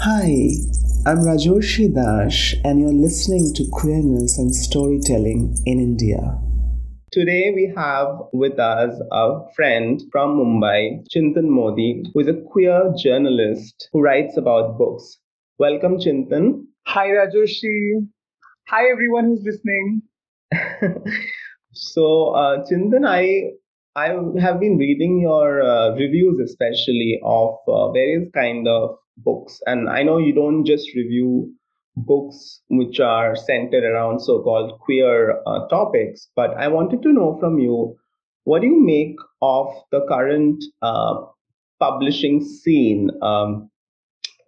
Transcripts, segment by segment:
Hi, I'm Rajoshi Dash, and you're listening to Queerness and Storytelling in India. Today we have with us a friend from Mumbai, Chintan Modi, who is a queer journalist who writes about books. Welcome, Chintan. Hi, Rajoshi. Hi, everyone who's listening. so, uh, Chintan, I I have been reading your uh, reviews, especially of uh, various kind of books, and I know you don't just review books which are centered around so-called queer uh, topics, but I wanted to know from you, what do you make of the current uh, publishing scene um,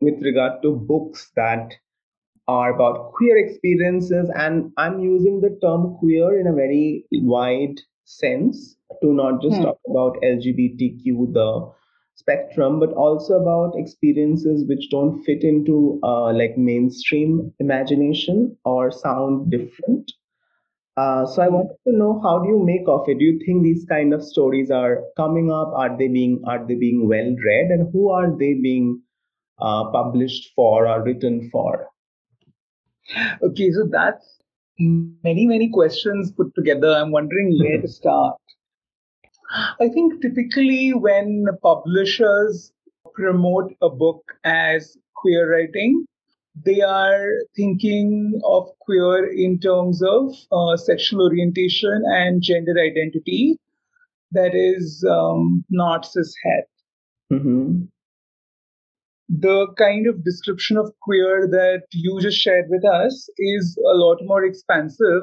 with regard to books that are about queer experiences, and I'm using the term queer in a very wide sense to not just hmm. talk about LGBTQ, the spectrum, but also about experiences which don't fit into uh, like mainstream imagination or sound different. Uh, so I hmm. wanted to know how do you make of it? Do you think these kind of stories are coming up? Are they being are they being well read, and who are they being uh, published for or written for? Okay, so that's many many questions put together. I'm wondering where to start. I think typically when publishers promote a book as queer writing, they are thinking of queer in terms of uh, sexual orientation and gender identity that is um, not cishet. Mm-hmm. The kind of description of queer that you just shared with us is a lot more expansive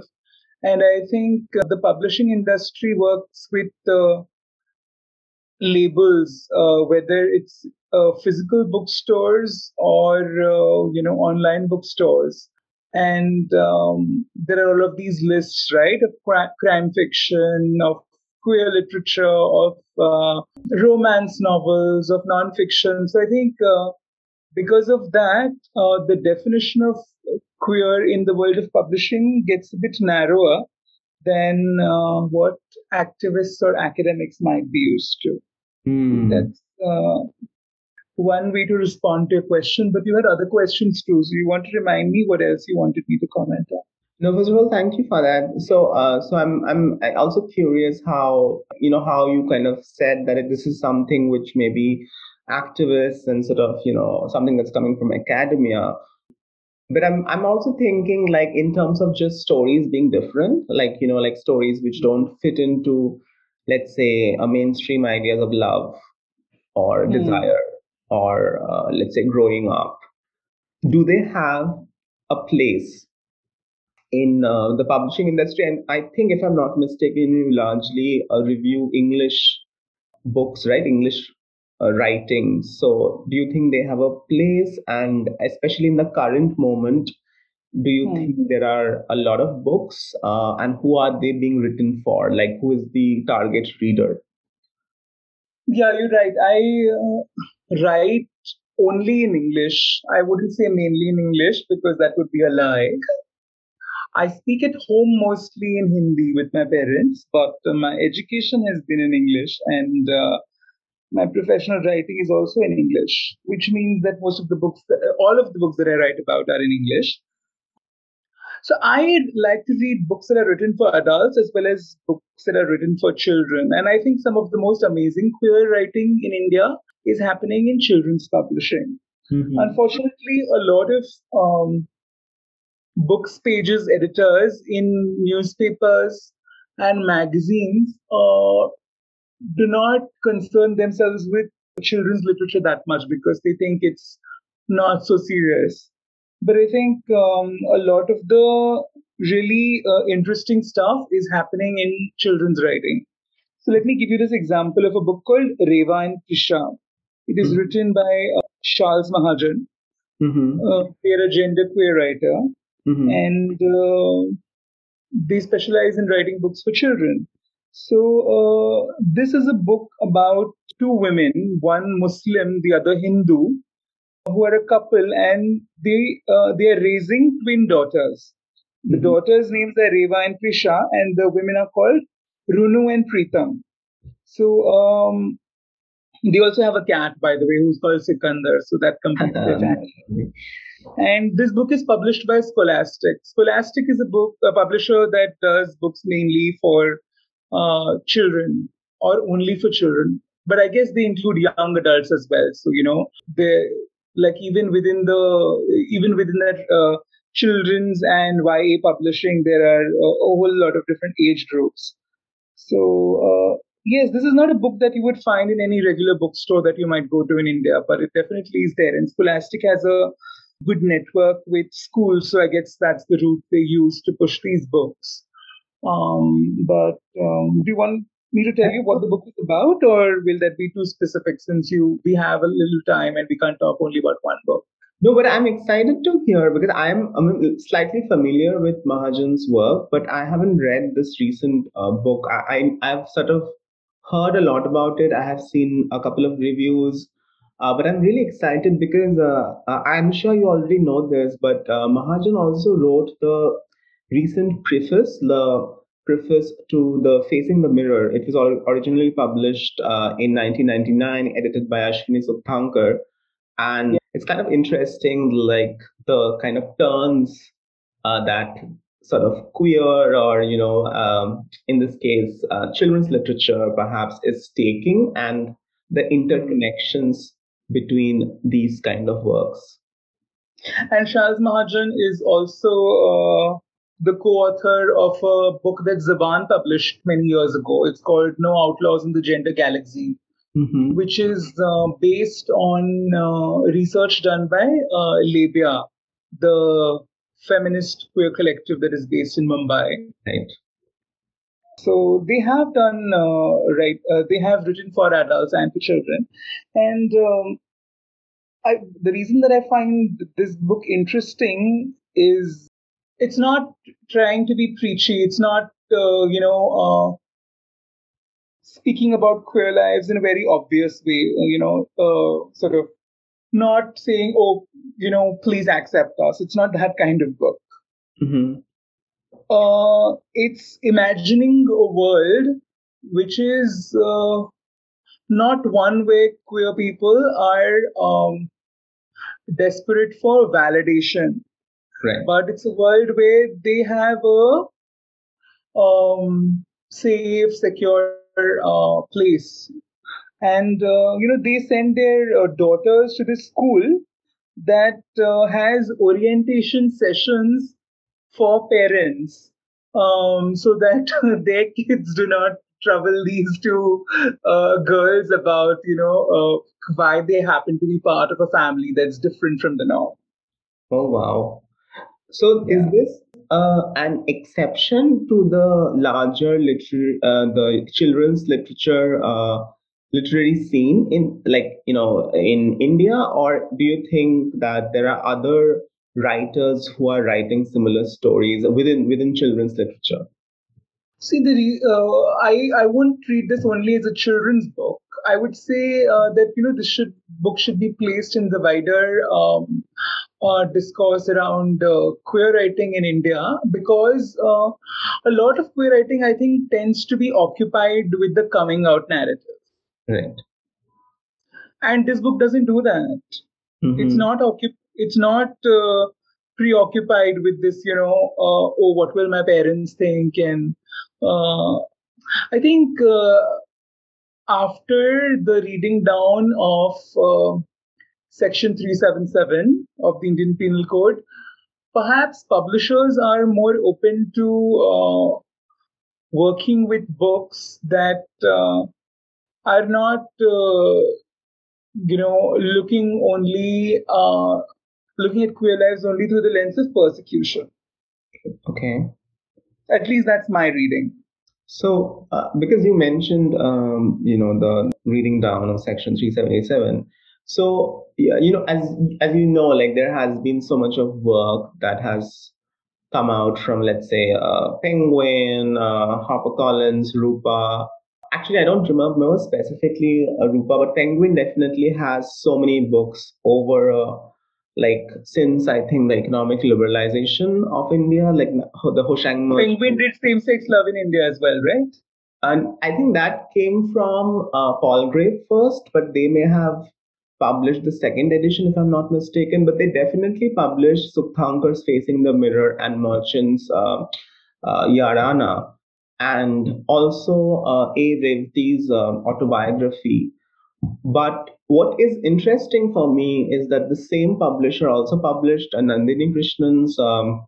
and I think uh, the publishing industry works with uh, labels, uh, whether it's uh, physical bookstores or uh, you know online bookstores. And um, there are all of these lists, right, of crime fiction, of queer literature, of uh, romance novels, of nonfiction. So I think because of that, the definition of queer in the world of publishing gets a bit narrower than uh, what activists or academics might be used to. Mm. That's uh, one way to respond to your question, but you had other questions too. So you want to remind me what else you wanted me to comment on? No, first of all, thank you for that. So, uh, so I'm I'm also curious how you know how you kind of said that this is something which maybe activists and sort of you know something that's coming from academia but i'm i'm also thinking like in terms of just stories being different like you know like stories which don't fit into let's say a mainstream ideas of love or mm. desire or uh, let's say growing up. Do they have a place in uh, the publishing industry? And i think if i'm not mistaken you largely uh, review english books right? English uh, writing. So, do you think they have a place? And especially in the current moment, do you hmm. think there are a lot of books uh, and who are they being written for? Like, who is the target reader? Yeah, you're right. I uh, write only in English. I wouldn't say mainly in English because that would be a lie. I speak at home mostly in Hindi with my parents, but uh, my education has been in English and uh, my professional writing is also in English, which means that most of the books, that, all of the books that I write about are in English. So I like to read books that are written for adults as well as books that are written for children. And I think some of the most amazing queer writing in India is happening in children's publishing. Mm-hmm. Unfortunately, a lot of um, books pages editors in newspapers and magazines uh, do not concern themselves with children's literature that much because they think it's not so serious. But I think um, a lot of the really uh, interesting stuff is happening in children's writing. So let me give you this example of a book called Reva and Prisha. It is mm-hmm. written by uh, Shals Mahajan. Mm-hmm. Uh, they're a genderqueer writer, mm-hmm. and uh, they specialize in writing books for children. So uh, this is a book about two women, one Muslim, the other Hindu, who are a couple, and they uh, they are raising twin daughters. The mm-hmm. daughters' names are Reva and Prisha, and the women are called Runu and Pritam. So um, They also have a cat, by the way, who's called Sikandar, so that completes their family. And this book is published by Scholastic. Scholastic is a book, a publisher that does books mainly for uh, children or only for children. But I guess they include young adults as well. So you know, they like even within the even within that uh, children's and YA publishing, there are a, a whole lot of different age groups. So uh, yes, this is not a book that you would find in any regular bookstore that you might go to in India, but it definitely is there. And Scholastic has a good network with schools, so I guess that's the route they use to push these books. Um, but um, do you want me to tell you what the book is about, or will that be too specific since you we have a little time and we can't talk only about one book? No, but I'm excited to hear because I'm, I'm slightly familiar with Mahajan's work, but I haven't read this recent uh, book. I, I have sort of heard a lot about it. I have seen a couple of reviews, uh, but I'm really excited because uh, uh I'm sure you already know this, but uh, Mahajan also wrote the recent preface, the preface to the Facing the Mirror. It was originally published uh, in 1999, edited by Ashwini Sukthankar and it's kind of interesting like the kind of turns uh, that sort of queer or you know um, in this case uh, children's literature perhaps is taking and the interconnections between these kind of works and Shals Mahajan is also uh, the co-author of a book that Zubaan published many years ago. It's called No Outlaws in the Gender Galaxy mm-hmm. which is uh, based on uh, research done by uh, Labia, the feminist queer collective that is based in Mumbai. Right. So they have done uh, right. Uh, they have written for adults and for children, and um, I, the reason that I find this book interesting is it's not trying to be preachy. It's not uh, you know speaking about queer lives in a very obvious way, uh, you know, uh, sort of not saying, oh, you know, please accept us. It's not that kind of book. Mm-hmm. Uh, it's imagining a world which is uh, not one where queer people are um, desperate for validation. Right. But it's a world where they have a um, safe, secure uh, place. And uh, you know they send their uh, daughters to this school that uh, has orientation sessions for parents. Um, so that their kids do not trouble these two uh, girls about you know uh, why they happen to be part of a family that's different from the norm. Oh wow so yeah. is this uh, an exception to the larger literary, uh, the children's literature uh, literary scene in like you know in India, or do you think that there are other writers who are writing similar stories within within children's literature? See, the uh, I I wouldn't treat this only as a children's book. I would say uh, that you know this should book should be placed in the wider um, uh, discourse around uh, queer writing in India because uh, a lot of queer writing, I think, tends to be occupied with the coming out narrative. Right. And this book doesn't do that. Mm-hmm. It's not occup- It's not uh, preoccupied with this, you know, uh, oh, what will my parents think? And I think after the reading down of Section 377 of the Indian Penal Code, perhaps publishers are more open to uh, working with books that uh, are not, uh, you know, looking only uh, looking at queer lives only through the lens of persecution. Okay. At least that's my reading. So, uh, because you mentioned, um, you know, the reading down of Section 377, so you know, as as you know, like there has been so much of work that has come out from, let's say, uh, Penguin, uh, HarperCollins, Rupa. Actually, I don't remember specifically uh, Rupa, but Penguin definitely has so many books over, uh, like since I think the economic liberalization of India, like the Hoshang. Penguin did same-sex love in India as well, right? And I think that came from uh, Palgrave first, but they may have published the second edition, if I'm not mistaken. But they definitely published Sukthankar's Facing the Mirror and Merchant's uh, uh, Yaraana, and also uh, A. Revathi's uh, autobiography. But what is interesting for me is that the same publisher also published Nandini Krishnan's um,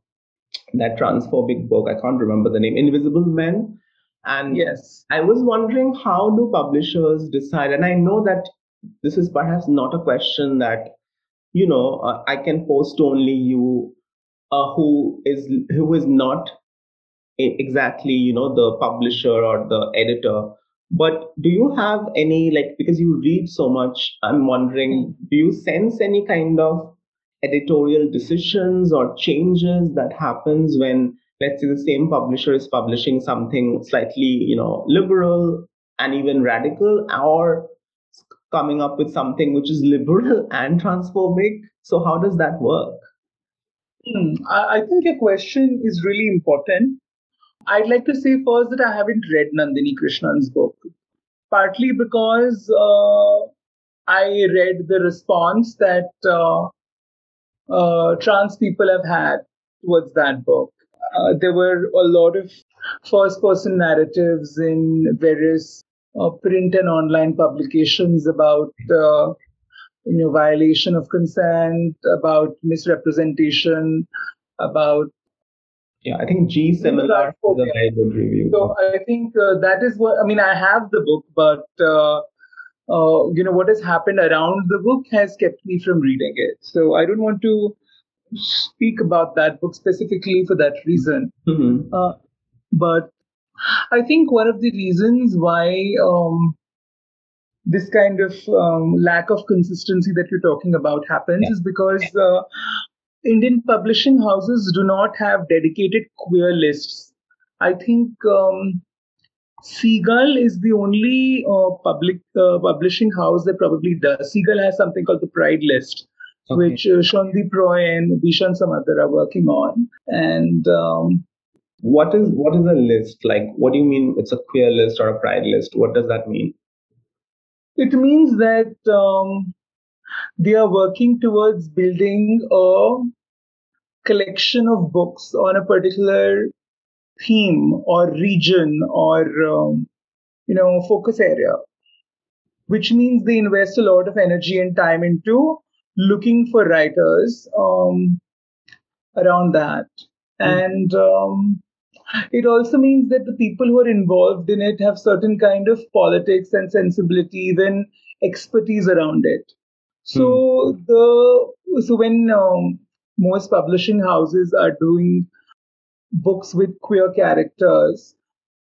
that transphobic book. I can't remember the name, Invisible Men. And yes, I was wondering how do publishers decide? And I know that this is perhaps not a question that you know uh, I can post only you uh, who is who is not exactly you know the publisher or the editor but do you have any like because you read so much i'm wondering do you sense any kind of editorial decisions or changes that happens when let's say the same publisher is publishing something slightly you know liberal and even radical or coming up with something which is liberal and transphobic? So how does that work? Hmm. I think your question is really important I'd like to say first that I haven't read Nandini Krishnan's book, partly because uh, I read the response that uh, uh, trans people have had towards that book. Uh, there were a lot of first person narratives in various uh, print and online publications about uh, you know violation of consent, about misrepresentation, about yeah, I think Gee Semmalar is a very good review. So I think uh, that is what I mean. I have the book, but uh, uh, you know what has happened around the book has kept me from reading it. So I don't want to speak about that book specifically for that reason. Mm-hmm. Uh, but I think one of the reasons why um, this kind of um, lack of consistency that you're talking about happens yeah. is because uh, Indian publishing houses do not have dedicated queer lists. I think um, Seagull is the only uh, public uh, publishing house that probably does. Seagull has something called the Pride List, okay. which uh, Sandip Roy and Bishan Samaddar are working on. And um, what is what is a list like? What do you mean? It's a queer list or a Pride list? What does that mean? It means that um, they are working towards building a collection of books on a particular theme or region or um, you know focus area which means they invest a lot of energy and time into looking for writers um, around that mm. and um, it also means that the people who are involved in it have certain kind of politics and sensibility even expertise around it so mm. the so when um, most publishing houses are doing books with queer characters,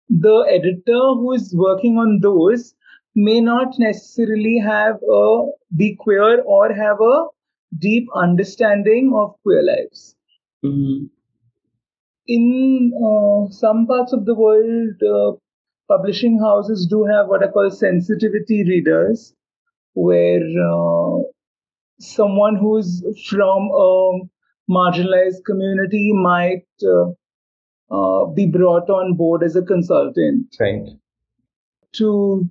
the editor who is working on those may not necessarily have a be queer or have a deep understanding of queer lives. Mm-hmm. In uh, some parts of the world, uh, publishing houses do have what I call sensitivity readers, where uh, someone who's from a marginalized community might uh, uh, be brought on board as a consultant right. to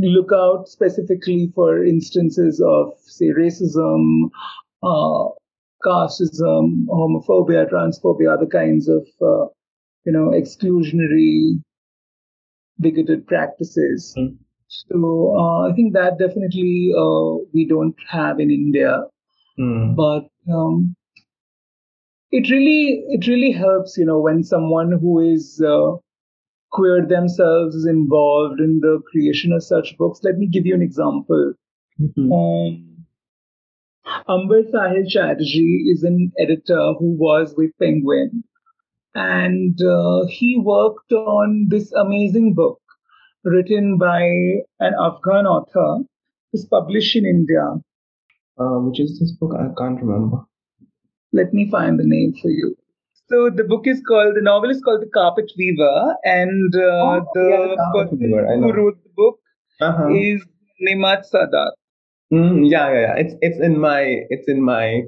look out specifically for instances of, say, racism, uh, casteism, homophobia, transphobia, other kinds of, uh, you know, exclusionary, bigoted practices. Mm. So uh, I think that definitely uh, we don't have in India. Mm. But um, it really it really helps you know when someone who is uh, queer themselves is involved in the creation of such books let me give you an example mm-hmm. um, Ambar Sahil Chatterjee is an editor who was with Penguin, and uh, he worked on this amazing book written by an Afghan author. It's published in India. Uh, which is this book? I can't remember. Let me find the name for you. So the book is called, the novel is called The Carpet Weaver, and uh, oh, the, yeah, the person Weaver, who wrote the book uh-huh. is Nemat Sadat. Mm, yeah, yeah, yeah. It's it's in my it's in my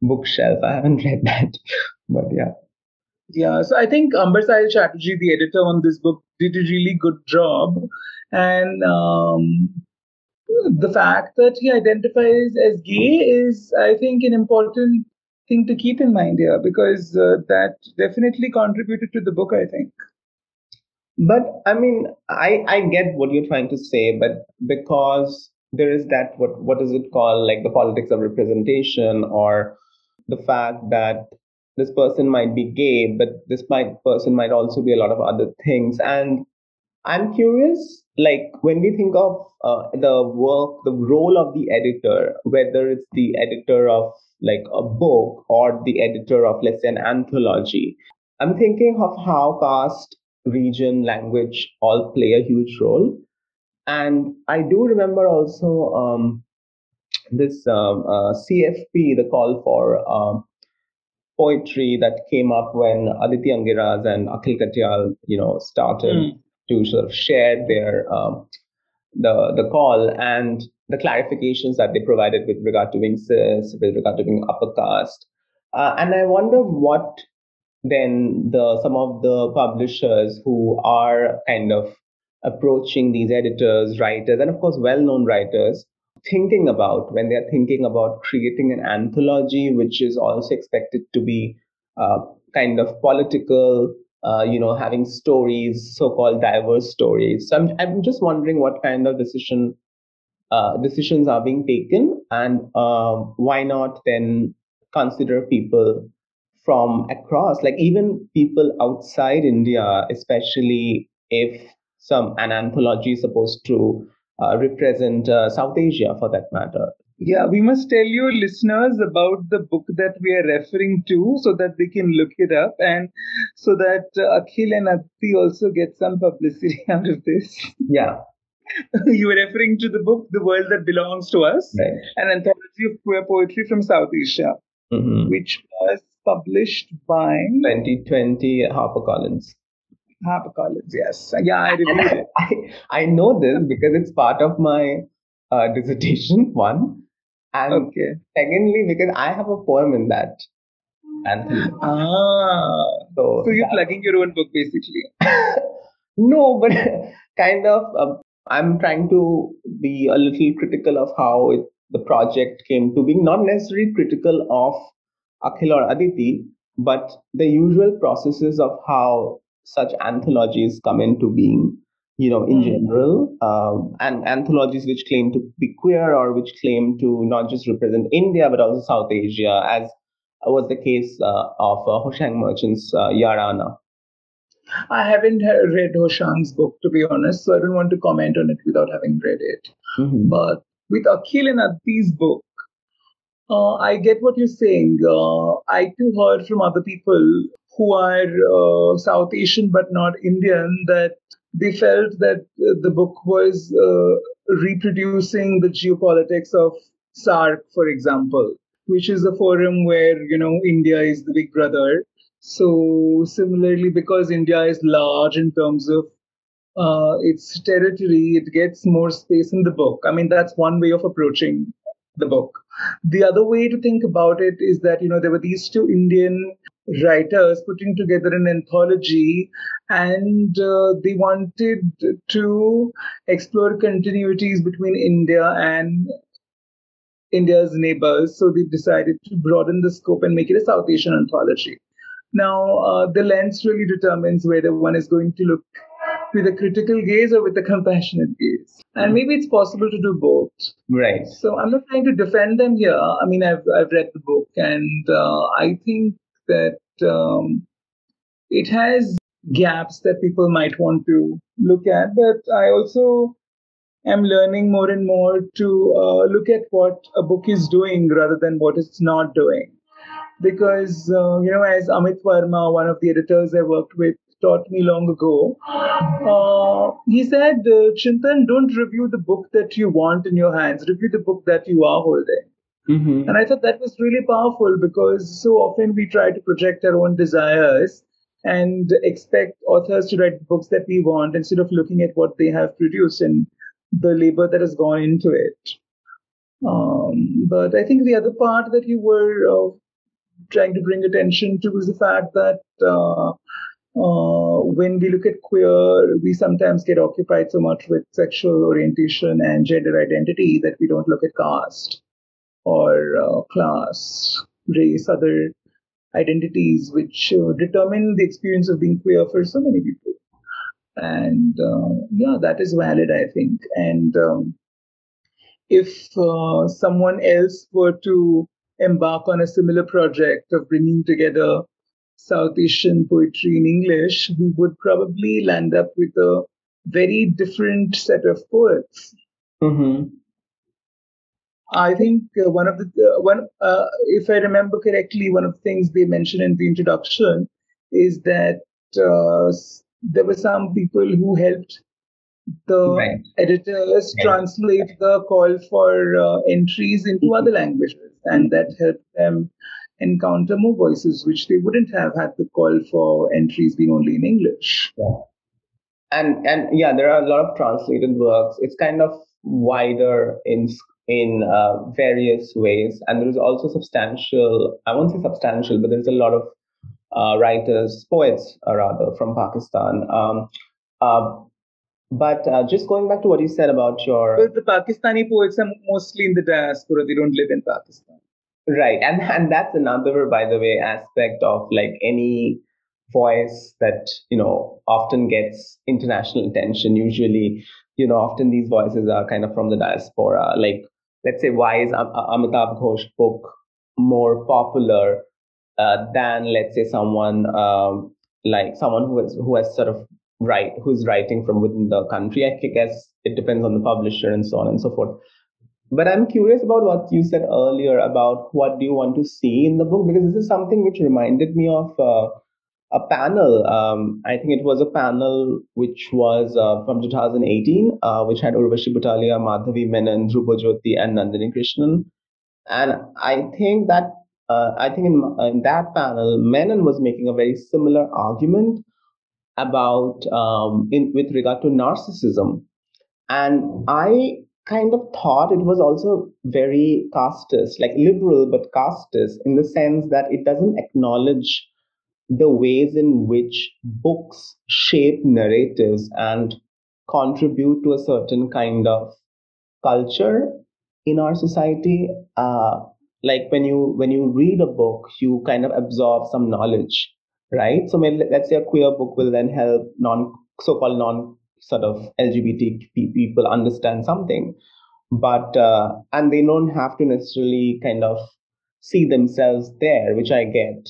bookshelf. I haven't read that, but yeah. Yeah, so I think Ambar Sahil Chatterjee, the editor on this book, did a really good job. And um, the fact that he identifies as gay is, I think, an important thing to keep in mind here because uh, that definitely contributed to the book, I think. But I mean, I I get what you're trying to say, but because there is that what what is it called like the politics of representation or the fact that this person might be gay, but this might person might also be a lot of other things. And I'm curious, like when we think of uh, the work, the role of the editor, whether it's the editor of like a book or the editor of let's say an anthology, I'm thinking of how caste, region, language all play a huge role. And I do remember also um, this um, uh, CFP, the call for um, poetry that came up when Aditi Angiras and Akhil Katyal, you know, started mm. to sort of share their um, the the call and the clarifications that they provided with regard to being cis, with regard to being upper caste. Uh, and I wonder what then the some of the publishers who are kind of approaching these editors, writers, and of course well-known writers thinking about when they're thinking about creating an anthology, which is also expected to be uh, kind of political, uh, you know, having stories, so-called diverse stories. So I'm, I'm just wondering what kind of decision uh, decisions are being taken, and um, why not then consider people from across, like even people outside India, especially if some an anthology is supposed to represent uh, South Asia for that matter. Yeah, we must tell your listeners about the book that we are referring to so that they can look it up and so that uh, Akhil and Aditi also get some publicity out of this. Yeah. you were referring to the book The World That Belongs to Us, right. an anthology of queer poetry from South Asia, mm-hmm. which was published by 2020 HarperCollins. HarperCollins, yes. Yeah, I reviewed it. I, I know this because it's part of my uh, dissertation, one. And okay. secondly, because I have a poem in that anthology. Ah. So, so you're that, plugging your own book, basically. no, but kind of, uh, I'm trying to be a little critical of how it, the project came to being, not necessarily critical of Akhil or Aditi, but the usual processes of how such anthologies come into being you know in mm. general um, and anthologies which claim to be queer or which claim to not just represent india but also south asia as was the case uh, of uh, Hoshang Merchant's uh, Yaraana. I haven't read Hoshang's book, to be honest, so I don't want to comment on it without having read it. Mm-hmm. But with Akhil and Aditi's book, uh, I get what you're saying. Uh, I too heard from other people who are uh, South Asian but not Indian that they felt that the book was uh, reproducing the geopolitics of SAARC, for example, which is a forum where you know India is the big brother. So similarly, because India is large in terms of uh, its territory, it gets more space in the book. I mean, that's one way of approaching the book. The other way to think about it is that, you know, there were these two Indian writers putting together an anthology and uh, they wanted to explore continuities between India and India's neighbors. So they decided to broaden the scope and make it a South Asian anthology. Now, uh, the lens really determines whether one is going to look with a critical gaze or with a compassionate gaze. And maybe it's possible to do both. Right. So I'm not trying to defend them here. I mean, I've, I've read the book and uh, I think that um, it has gaps that people might want to look at. But I also am learning more and more to uh, look at what a book is doing rather than what it's not doing. Because, uh, you know, as Amit Verma, one of the editors I worked with, taught me long ago. Uh, he said, Chintan, don't review the book that you want in your hands, review the book that you are holding. Mm-hmm. And I thought that was really powerful because so often we try to project our own desires and expect authors to write books that we want instead of looking at what they have produced and the labor that has gone into it. Um, but I think the other part that you were uh, trying to bring attention to is the fact that uh, uh, when we look at queer, we sometimes get occupied so much with sexual orientation and gender identity that we don't look at caste or uh, class, race, other identities which uh, determine the experience of being queer for so many people. And uh, yeah, that is valid, I think. And um, if uh, someone else were to embark on a similar project of bringing together South Asian poetry in English, we would probably land up with a very different set of poets. Mm-hmm. I think uh, one of the uh, one, uh, if I remember correctly, one of the things they mentioned in the introduction is that uh, there were some people who helped the Right. editors Right. translate the call for uh, entries into other languages, and that helped them encounter more voices, which they wouldn't have had the call for entries being only in English. Yeah. And and yeah, there are a lot of translated works. It's kind of wider in in uh, various ways, and there is also substantial. I won't say substantial, but there's a lot of uh, writers, poets, uh, rather, from Pakistan. Um, uh, but uh, just going back to what you said about your the Pakistani poets are mostly in the diaspora; they don't live in Pakistan. Right, and and that's another, by the way, aspect of like any voice that you know often gets international attention. Usually, you know, often these voices are kind of from the diaspora. Like, let's say, why is Am- Amitav Ghosh book more popular uh, than, let's say, someone um, like someone who has who has sort of write who's writing from within the country? I guess it depends on the publisher and so on and so forth. But I'm curious about what you said earlier about what do you want to see in the book because this is something which reminded me of uh, a panel. Um, I think it was a panel which was uh, from 2018, uh, which had Urvashi Butalia, Madhavi Menon, Dhrubo Jyoti, and Nandini Krishnan. And I think that uh, I think in, in that panel, Menon was making a very similar argument about um, in with regard to narcissism and i kind of thought it was also very casteist like liberal but casteist in the sense that it doesn't acknowledge the ways in which books shape narratives and contribute to a certain kind of culture in our society uh, like when you when you read a book you kind of absorb some knowledge right? So maybe let's say a queer book will then help non so-called non sort of lgbt people understand something but uh, and they don't have to necessarily kind of see themselves there which i get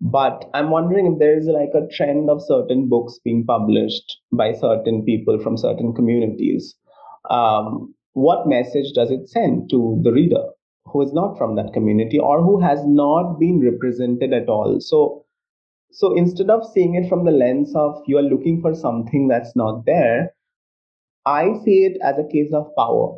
but i'm wondering if there is like a trend of certain books being published by certain people from certain communities. Um, what message does it send to the reader who is not from that community or who has not been represented at all? So so instead of seeing it from the lens of you are looking for something that's not there i see it as a case of power.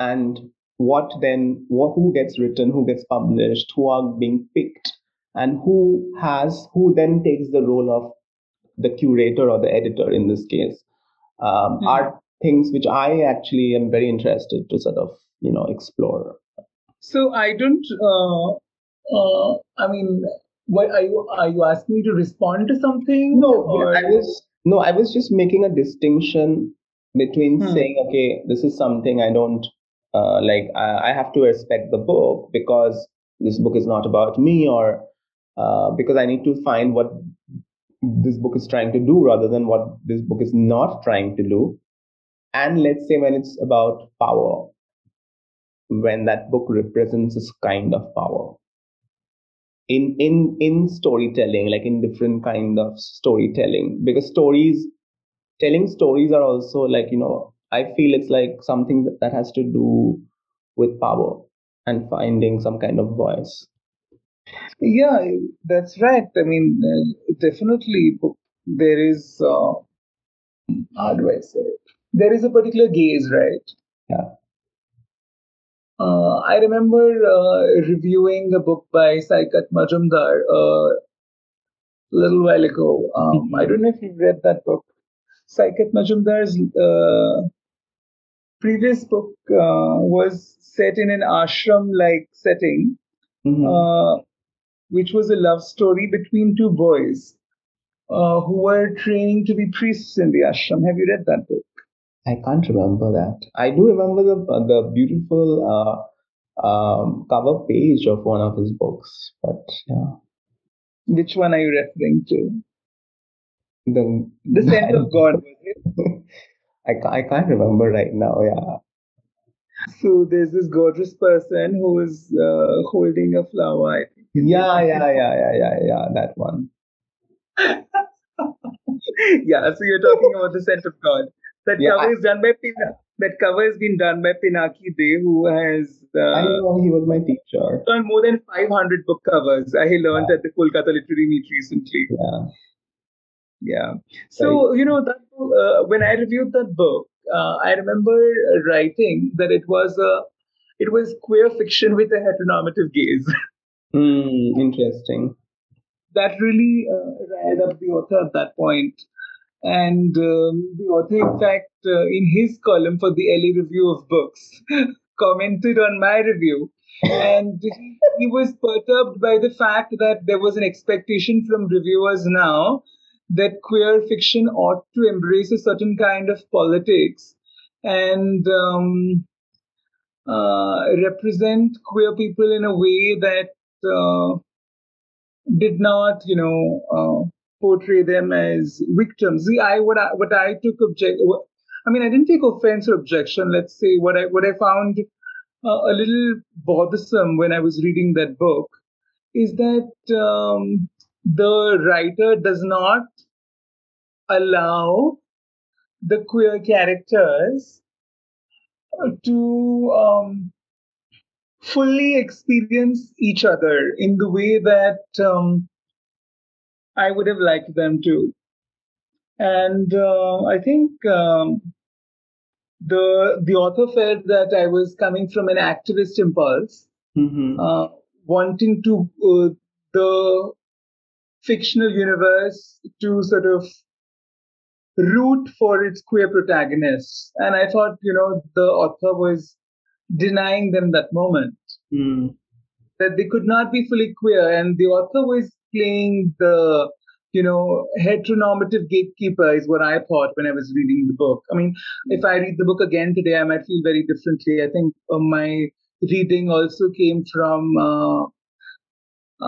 And what then who gets written who gets published who are being picked and who has who then takes the role of the curator or the editor in this case um, Hmm. are things which i actually am very interested to sort of you know explore So I don't. Uh, uh, I mean, what are you? Are you asking me to respond to something? no or- i was no i was just making a distinction between Hmm. saying okay this is something i don't uh, like I, I have to respect the book because this book is not about me or uh, because i need to find what this book is trying to do rather than what this book is not trying to do. And let's say when it's about power when that book represents this kind of power. In in in storytelling like in different kind of storytelling because stories telling stories are also like you know i feel it's like something that, that has to do with power and finding some kind of voice Yeah, that's right. I mean, uh, definitely there is. Uh, how do I say it? There is a particular gaze, right? Yeah. Uh, I remember uh, reviewing a book by Saikat Majumdar uh, a little while ago. Um, I don't know if you've read that book. Saikat Majumdar's uh, previous book uh, was set in an ashram-like setting. Mhm. Which was a love story between two boys uh, who were training to be priests in the ashram. Have you read that book? I can't remember that. I do remember the the beautiful uh, um, cover page of one of his books, but yeah. Which one are you referring to? The The Scent of God. Was it? I, I can't remember right now. Yeah. So there's this gorgeous person who is uh, holding a flower. I. Yeah, yeah, yeah, yeah, yeah, yeah. That one. yeah, so you're talking about the scent of God. That Yeah, cover I- is done by Pina- that cover has been done by Pinaki De, who has I uh, know he was my teacher. done more than 500 book covers. I learned at the Kolkata Literary Meet recently. Yeah. Yeah. So you know that uh, when I reviewed that book, uh, I remember writing that it was a it was queer fiction with a heteronormative gaze. Hmm. Interesting. that really uh, riled up the author at that point. And um, the author, in fact, uh, in his column for the LA Review of Books, commented on my review. And he, was perturbed by the fact that there was an expectation from reviewers now that queer fiction ought to embrace a certain kind of politics and um, uh, represent queer people in a way that did not, you know, uh, portray them as victims. See, I what I what I took object. I mean, I didn't take offense or objection. Let's say what I what I found uh, a little bothersome when I was reading that book is that um, the writer does not allow the queer characters uh, to um, fully experience each other in the way that um, I would have liked them to. And uh, I think um, the the author felt that I was coming from an activist impulse, Mm-hmm. uh, wanting to uh, the fictional universe to sort of root for its queer protagonists. And I thought, you know, the author was denying them that moment. Mm. that they could not be fully queer. And the author was playing the you know heteronormative gatekeeper is what i thought when i was reading the book. I mean if i read the book again today i might feel very differently. I think uh, my reading also came from uh,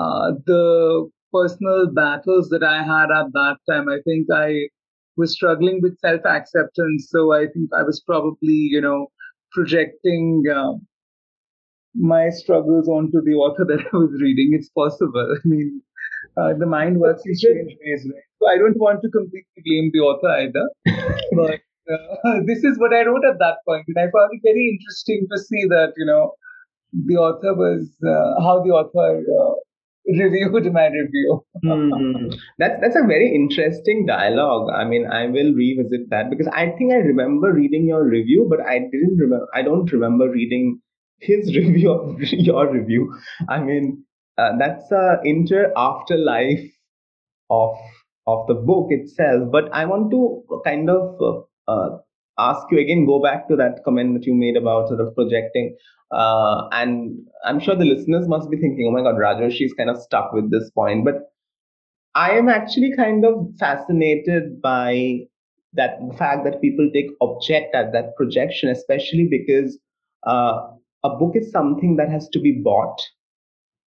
uh, the personal battles that i had at that time. I think i was struggling with self acceptance so i think i was probably you know projecting um, my struggles onto the author that I was reading. It's possible. I mean, uh, the mind works in strange ways, right? So I don't want to completely blame the author either. but uh, this is what I wrote at that point, and I found it very interesting to see that you know the author was uh, how the author uh, reviewed my review. Hmm. That's that's a very interesting dialogue. I mean, I will revisit that because I think I remember reading your review, but I didn't remember. I don't remember reading his review of your review. I mean, uh, that's a inter afterlife of of the book itself. But I want to kind of uh, uh, ask you again. Go back to that comment that you made about sort of projecting. Uh, and I'm sure the listeners must be thinking, "Oh my God, Rajoshi, she's kind of stuck with this point." But I am actually kind of fascinated by that fact that people take object at that projection, especially because uh, a book is something that has to be bought.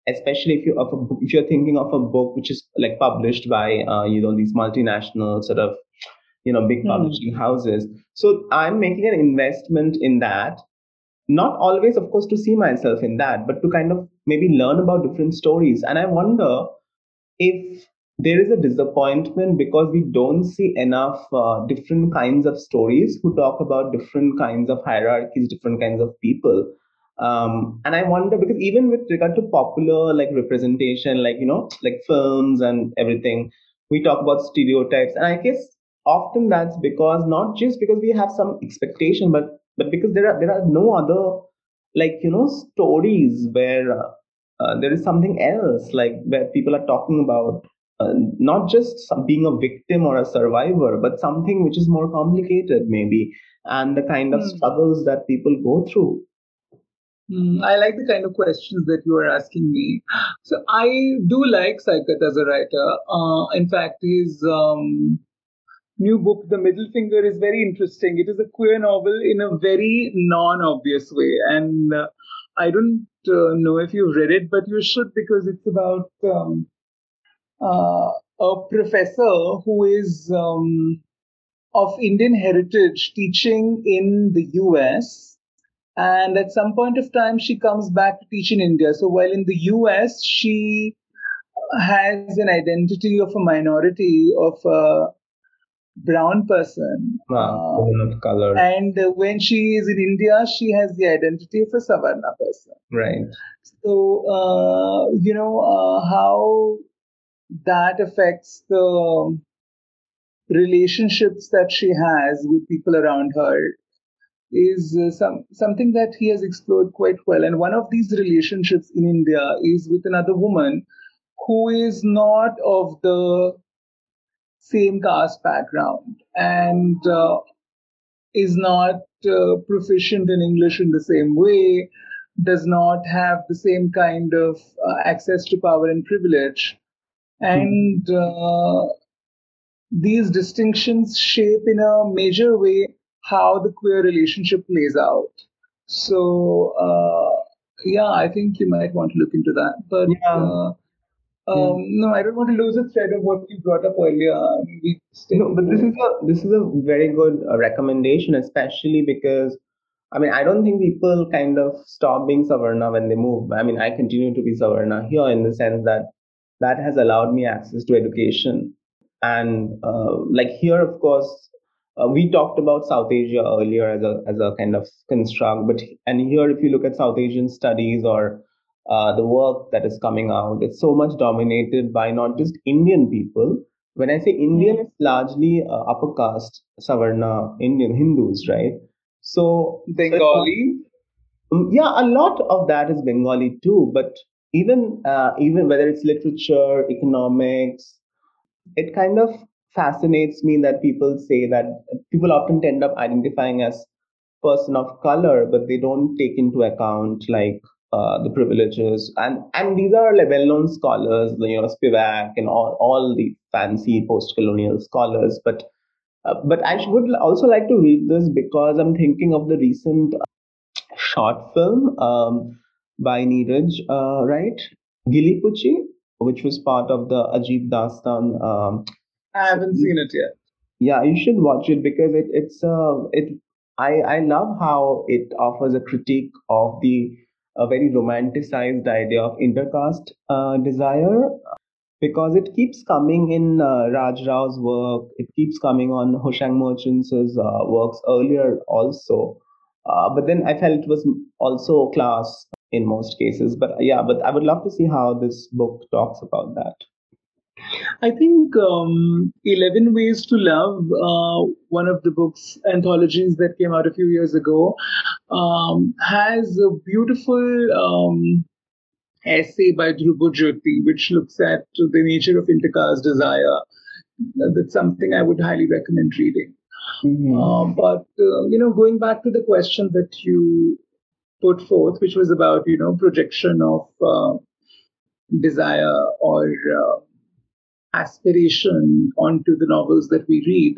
Especially if you if you're thinking of a book which is like published by uh, you know these multinational sort of you know big Hmm. publishing houses. So I'm making an investment in that not always of course to see myself in that but to kind of maybe learn about different stories and i wonder if there is a disappointment because we don't see enough uh, different kinds of stories who talk about different kinds of hierarchies different kinds of people um, and i wonder because even with regard to popular like representation like you know like films and everything we talk about stereotypes and i guess often that's because not just because we have some expectation but but because there are there are no other like you know stories where uh, uh, there is something else like where people are talking about uh, not just some, being a victim or a survivor but something which is more complicated maybe and the kind of Hmm. struggles that people go through Mm, I like the kind of questions that you are asking me. So I do like Saikat as a writer. Uh, in fact, his um, new book, The Middle Finger, is very interesting. It is a queer novel in a very non-obvious way, and uh, I don't uh, know if you've read it, but you should because it's about um, uh, a professor who is um, of Indian heritage teaching in the US and at some point of time she comes back to teach in india. So while in the us she has an identity of a minority of a brown person wow, uh, of color. and when she is in india she has the identity of a savarna person. Right. So uh, you know uh, how that affects the relationships that she has with people around her is uh, some something that he has explored quite well. And one of these relationships in India is with another woman who is not of the same caste background and uh, is not uh, proficient in English in the same way, does not have the same kind of uh, access to power and privilege. And uh, these distinctions shape in a major way how the queer relationship plays out. So uh, yeah, I think you might want to look into that. But yeah. Uh, um, no, I don't want to lose the thread of what you brought up earlier. no, but this is a this is a very good uh, recommendation, especially because I mean I don't think people kind of stop being Savarna when they move. I mean I continue to be Savarna here in the sense that that has allowed me access to education, and uh, like here, of course, uh, we talked about South Asia earlier as a as a kind of construct, but and here if you look at South Asian studies or uh, the work that is coming out, it's so much dominated by not just Indian people. When I say Indian, it's largely uh, upper caste Savarna Indian Hindus, right? So Bengali. Um, yeah, a lot of that is Bengali too, but even uh, even whether it's literature, economics, it kind of fascinates me that people say that people often end up identifying as person of color, but they don't take into account like uh, the privileges and and these are like well-known scholars, you know, Spivak and all all the fancy post-colonial scholars, but uh, but I would also like to read this because I'm thinking of the recent short film um, by Neeraj, uh, right? Geeli Pucchi, which was part of the Ajeeb Daastaans um, I haven't seen it yet. Yeah, you should watch it because it it's uh it I I love how it offers a critique of the a very romanticized idea of intercaste uh, desire because it keeps coming in uh, Raj Rao's work. It keeps coming on Hoshang Merchant's uh, works earlier also. Uh, but then I felt it was also class in most cases. But yeah, but I would love to see how this book talks about that. I think um, 11 Ways to Love, uh, one of the books, anthologies that came out a few years ago, um, has a beautiful um, essay by Dhrubo Jyoti, which looks at the nature of intercaste desire. That's something I would highly recommend reading. Mm-hmm. Uh, but, uh, you know, going back to the question that you put forth, which was about, you know, projection of uh, desire or uh, aspiration onto the novels that we read.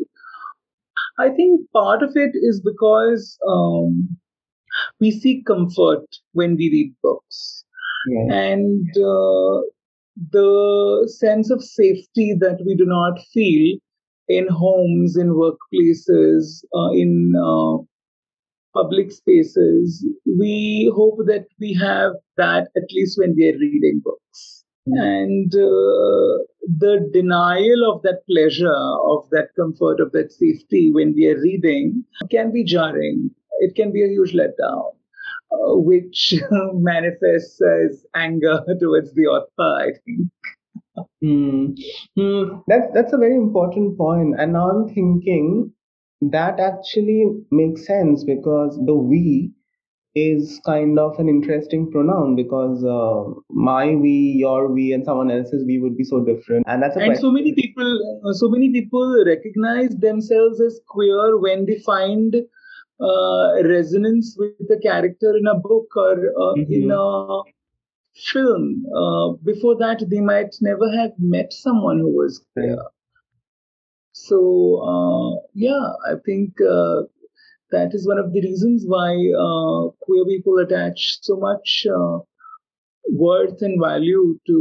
I think part of it is because um, we seek comfort when we read books. Yeah. And uh, the sense of safety that we do not feel in homes, in workplaces, uh, in uh, public spaces, we hope that we have that at least when we are reading books. And uh, the denial of that pleasure, of that comfort, of that safety when we are reading can be jarring. It can be a huge letdown, uh, which manifests as anger towards the author, I think. Hmm. Hmm. That's that's a very important point. And now I'm thinking that actually makes sense because the we is kind of an interesting pronoun because uh, my we, your we, and someone else's we would be so different, and that's a and question. so many people, uh, so many people recognize themselves as queer when they find uh, resonance with the character in a book or uh, mm-hmm. in a film. Uh, before that, they might never have met someone who was queer. So, uh, yeah, I think uh, that is one of the reasons why uh, queer people attach so much worth and value to,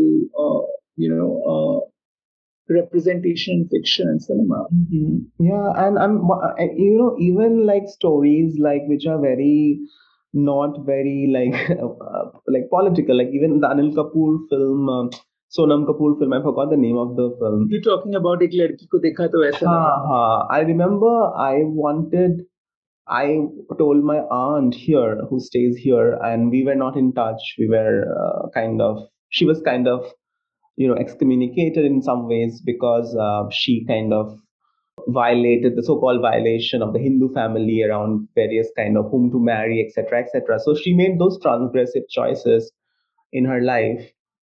you know, representation fiction and cinema. Mm-hmm. yeah and i'm you know even like stories like which are very not very like uh, like political like even the anil kapoor film uh, sonam kapoor film i forgot the name of the film. You're talking about ko dekha to aisa ha, i remember i wanted i told my aunt here who stays here and we were not in touch. We were uh, kind of she was kind of you know excommunicated in some ways because uh, she kind of violated the so-called violation of the hindu family around various kind of whom to marry etc etc so she made those transgressive choices in her life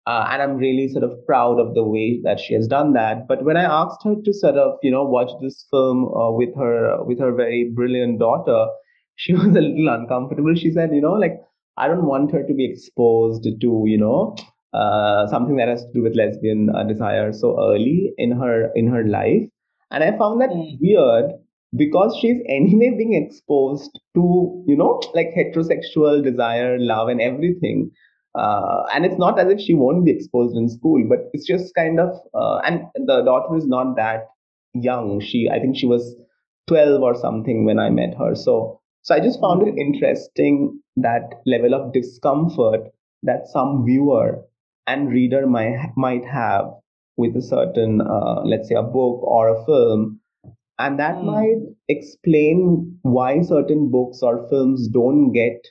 uh, and i'm really sort of proud of the way that she has done that. But when i asked her to sort of you know watch this film uh, with her with her very brilliant daughter she was a little uncomfortable. She said you know like i don't want her to be exposed to you know uh, something that has to do with lesbian uh, desire so early in her in her life. And i found that mm. weird because she's anyway being exposed to you know like heterosexual desire love and everything uh, and it's not as if she won't be exposed in school but it's just kind of uh, and the daughter is not that young she i think she was 12 or something when i met her so so i just found it hmm. interesting that level of discomfort that some viewer and reader might might have with a certain uh, let's say a book or a film and that mm. might explain why certain books or films don't get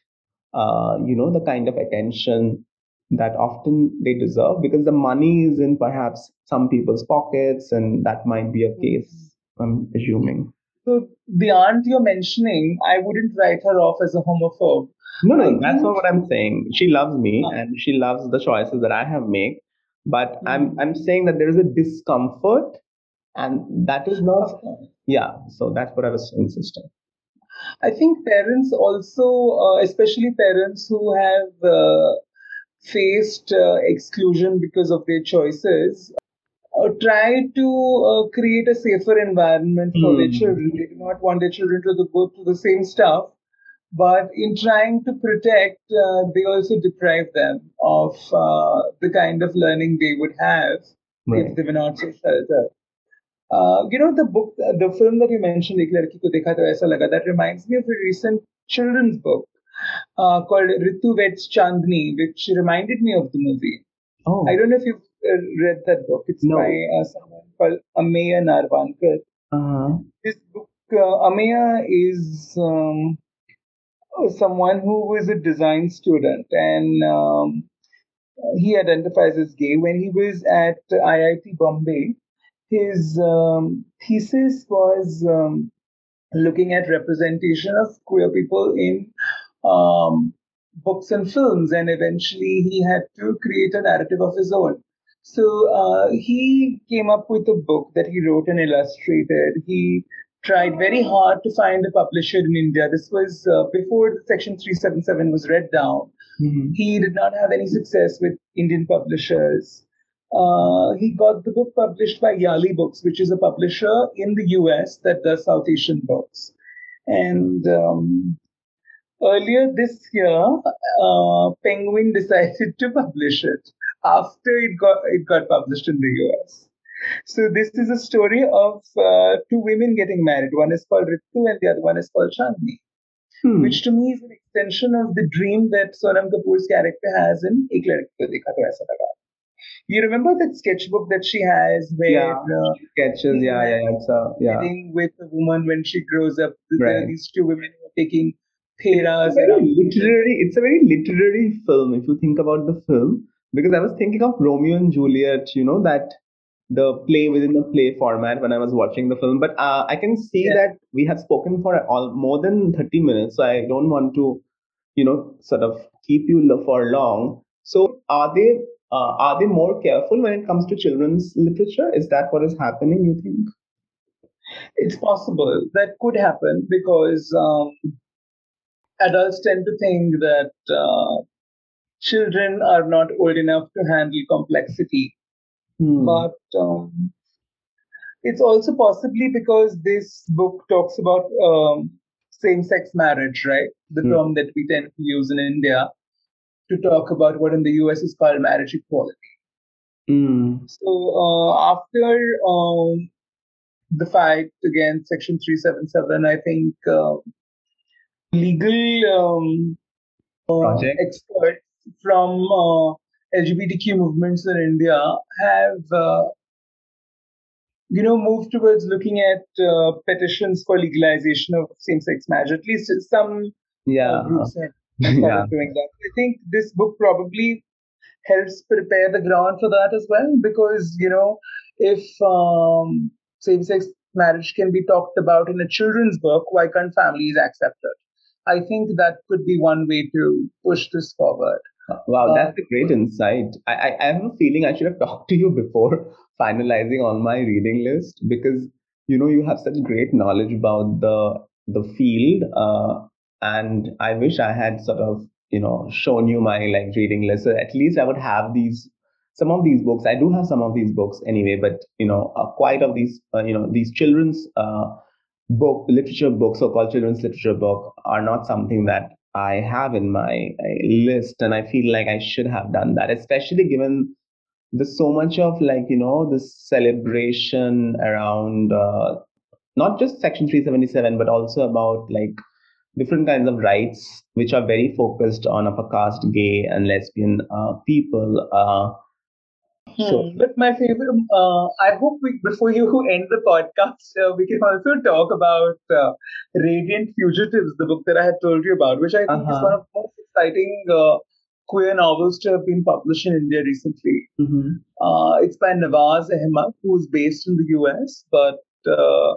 uh, you know the kind of attention that often they deserve because the money is in perhaps some people's pockets and that might be a hmm. case i'm assuming so the aunt you're mentioning i wouldn't write her off as a homophobe no, no, that's not what I'm saying. She loves me and she loves the choices that I have made. But I'm mm-hmm. I'm saying that there is a discomfort, and that is not. Yeah, so that's what I was insisting. I think parents also, uh, especially parents who have uh, faced uh, exclusion because of their choices, uh, try to uh, create a safer environment for mm. their hmm. children. They do not want their children to go through the same stuff but in trying to protect, uh, they also deprive them of uh, the kind of learning they would have right. if they were not so sheltered. Uh, you know, the book, the film that you mentioned, Ek Ladki Ko Dekha To Aisa Laga, that reminds me of a recent children's book uh, called Ritu Weds Chandni, which reminded me of the movie. Oh. I don't know if you've uh, read that book. It's no. by uh, someone called Ameya Narvankar. Uh-huh. This book, uh, Ameya is um, someone who was a design student and um, he identifies as gay. When he was at IIT Bombay, his um, thesis was um, looking at representation of queer people in um, books and films, and eventually he had to create a narrative of his own. So uh, he came up with a book that he wrote and illustrated. He tried very hard to find a publisher in India. This was uh, before Section 377 was read down. Mm-hmm. He did not have any success with Indian publishers. Uh, he got the book published by Yali Books, which is a publisher in the US that does South Asian books. And um, earlier this year, uh, Penguin decided to publish it after it got it got published in the US. So this is a story of uh, two women getting married. One is called Ritu and the other one is called Chandni. Hmm. Which to me is an extension of the dream that Sonam Kapoor's character has in Ek Ladki Ko Dekha To Aisa Laga. You remember that sketchbook that she has where yeah, uh, sketches, yeah, yeah, yeah, it's a, yeah. with a woman when she grows up. Right. these two women are taking pheras. It's literary. It's a very literary film if you think about the film. Because I was thinking of Romeo and Juliet. You know that the play within the play format when I was watching the film. But uh, I can see yeah. that we have spoken for all more than 30 minutes, so I don't want to, you know, sort of keep you for long. So are they uh, are they more careful when it comes to children's literature? Is that what is happening? You think? It's possible that could happen because um, adults tend to think that uh, children are not old enough to handle complexity. Hmm. But um, it's also possibly because this book talks about um, same sex marriage, right? The Hmm. term that we tend to use in India to talk about what in the US is called marriage equality. Hmm. So uh, after um, the fight against Section 377, I think uh, legal um, uh, experts from uh, LGBTQ movements in India have, uh, you know, moved towards looking at uh, petitions for legalization of same-sex marriage. At least some Yeah. uh, groups have yeah. doing that. I think this book probably helps prepare the ground for that as well, because you know, if um, same-sex marriage can be talked about in a children's book, why can't families accept it? I think that could be one way to push this forward. Wow, that's a great insight. I, I, have a feeling I should have talked to you before finalizing all my reading list because you know you have such great knowledge about the the field, uh, and I wish I had sort of you know shown you my like reading list. So at least I would have these some of these books. I do have some of these books anyway, but you know uh, quite of these uh, you know these children's uh, book literature books, so-called children's literature book, are not something that I have in my uh, list, and I feel like I should have done that, especially given there's so much of like you know this celebration around uh, not just Section 377, but also about like different kinds of rights which are very focused on upper caste, gay, and lesbian uh, people. Uh, so Hmm. But my favorite, uh, I hope we, before you end the podcast, uh, we can also talk about uh, Radiant Fugitives, the book that I had told you about, which I think is uh-huh. one of the most exciting uh, queer novels to have been published in India recently. Mhm. Uh, it's by Nawaaz Ahmed, who's based in the US, but uh,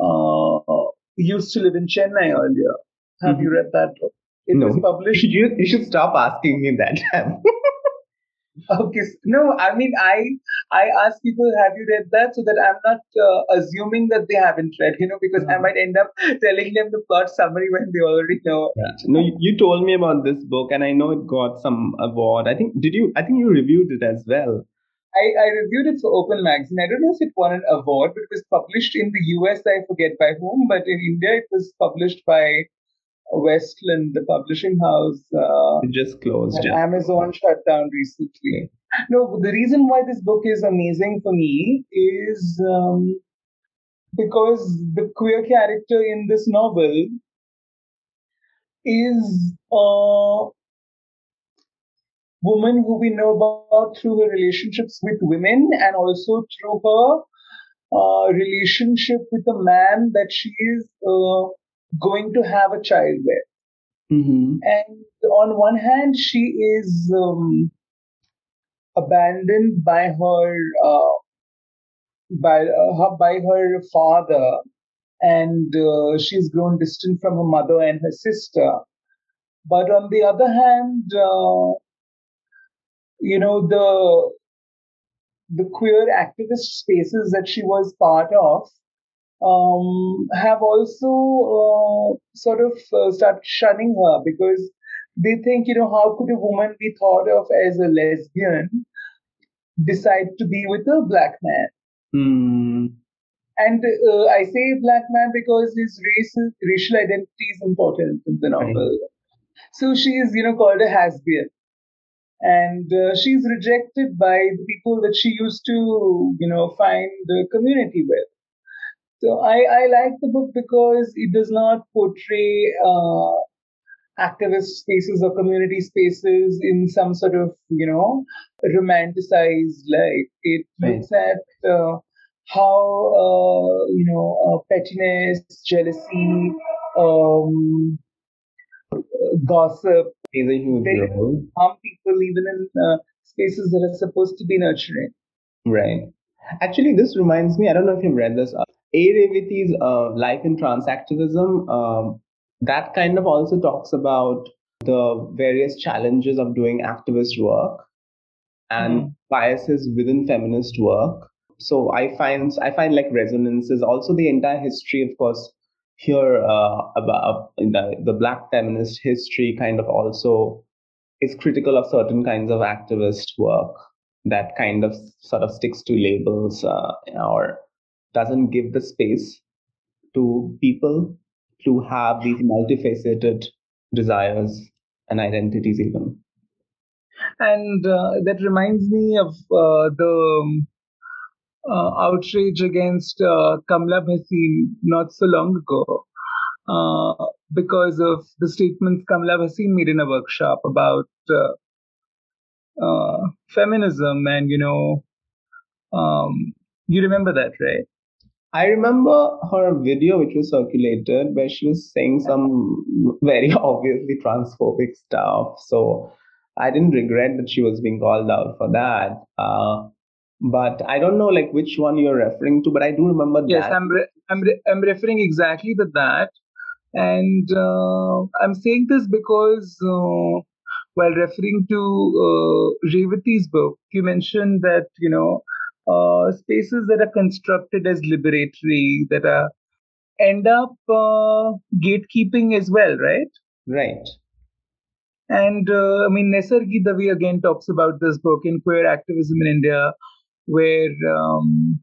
uh, used to live in Chennai earlier. Have you Mhm. read that book? It No, was published you, you should stop asking me that. Okay. No, I mean, I I ask people, have you read that, so that I'm not uh, assuming that they haven't read, you know, because I Mhm. might end up telling them the plot summary when they already know. Right. No, you, you told me about this book, and I know it got some award. I think did you? I think you reviewed it as well. I, I reviewed it for Open Magazine. I don't know if it won an award, but it was published in the US. I forget by whom, but in India it was published by Westland, the publishing house. Uh, It just closed. Yeah. Amazon shut down recently. No, the reason why this book is amazing for me is um, because the queer character in this novel is a woman who we know about through her relationships with women and also through her uh, relationship with a man that she is uh, going to have a child with. Mm-hmm. And on one hand, she is um, abandoned by her uh, by uh, her by her father, and uh, she's grown distant from her mother and her sister. But on the other hand, uh, you know the the queer activist spaces that she was part of um, have also uh, sort of uh, started shunning her because they think, you know, how could a woman be thought of as a lesbian decide to be with a black man? Mm. And uh, I say black man because his race, racial identity is important in the Right. novel. So she is, you know, called a has-been. And uh, she's rejected by the people that she used to, you know, find a community with. So I, I like the book because it does not portray uh, activist spaces or community spaces in some sort of, you know, romanticized light. It Right. looks at uh, how, uh, you know, uh, pettiness, jealousy, um, gossip, Plays a huge they role. harm people even in uh, spaces that are supposed to be nurturing. Right. Actually, this reminds me. I don't know if you've read this. Uh, A. Revathi's uh, Life in Trans Activism. Um, that kind of also talks about the various challenges of doing activist work and Mhm. biases within feminist work. so I find I find like resonances. Also, the entire history, of course, here uh, about the the Black feminist history, kind of also is critical of certain kinds of activist work that kind of sort of sticks to labels uh, or doesn't give the space to people to have these multifaceted desires and identities even. And uh, that reminds me of uh, the um, uh, outrage against uh, Kamla Bhasin not so long ago uh, because of the statements Kamla Bhasin made in a workshop about uh, uh, feminism and you know um, you remember that right I remember her video which was circulated where she was saying some very obviously transphobic stuff. So I didn't regret that she was being called out for that. Uh, but I don't know like which one you're referring to, but I do remember yes that. i'm re- I'm, re- I'm referring exactly to that and uh, i'm saying this because uh, while referring to uh, Revathi's book you mentioned that you know uh, spaces that are constructed as liberatory that are end up uh, gatekeeping as well right Right. and uh, I mean, Naisargi Dave again talks about this book in queer activism in India, where um,